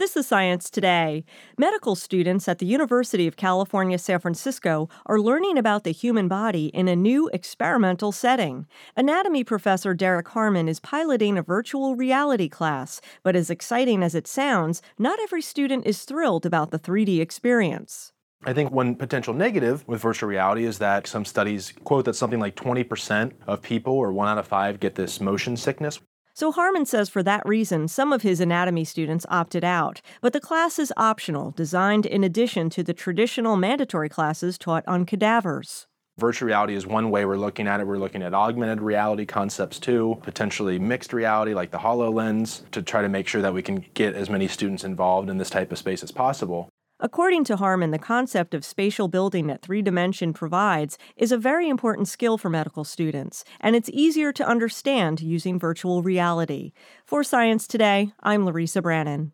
This is Science Today. Medical students at the University of California, San Francisco are learning about the human body in a new experimental setting. Anatomy professor Derek Harmon is piloting a virtual reality class, but as exciting as it sounds, not every student is thrilled about the 3D experience. I think one potential negative with virtual reality is that some studies quote that something like 20% of people, or one out of five, get this motion sickness. So Harmon says for that reason, some of his anatomy students opted out. But the class is optional, designed in addition to the traditional mandatory classes taught on cadavers. Virtual reality is one way we're looking at it. We're looking at augmented reality concepts too, potentially mixed reality like the HoloLens, to try to make sure that we can get as many students involved in this type of space as possible. According to Harmon, the concept of spatial building that three dimension provides is a very important skill for medical students, and it's easier to understand using virtual reality. For Science Today, I'm Larissa Brannon.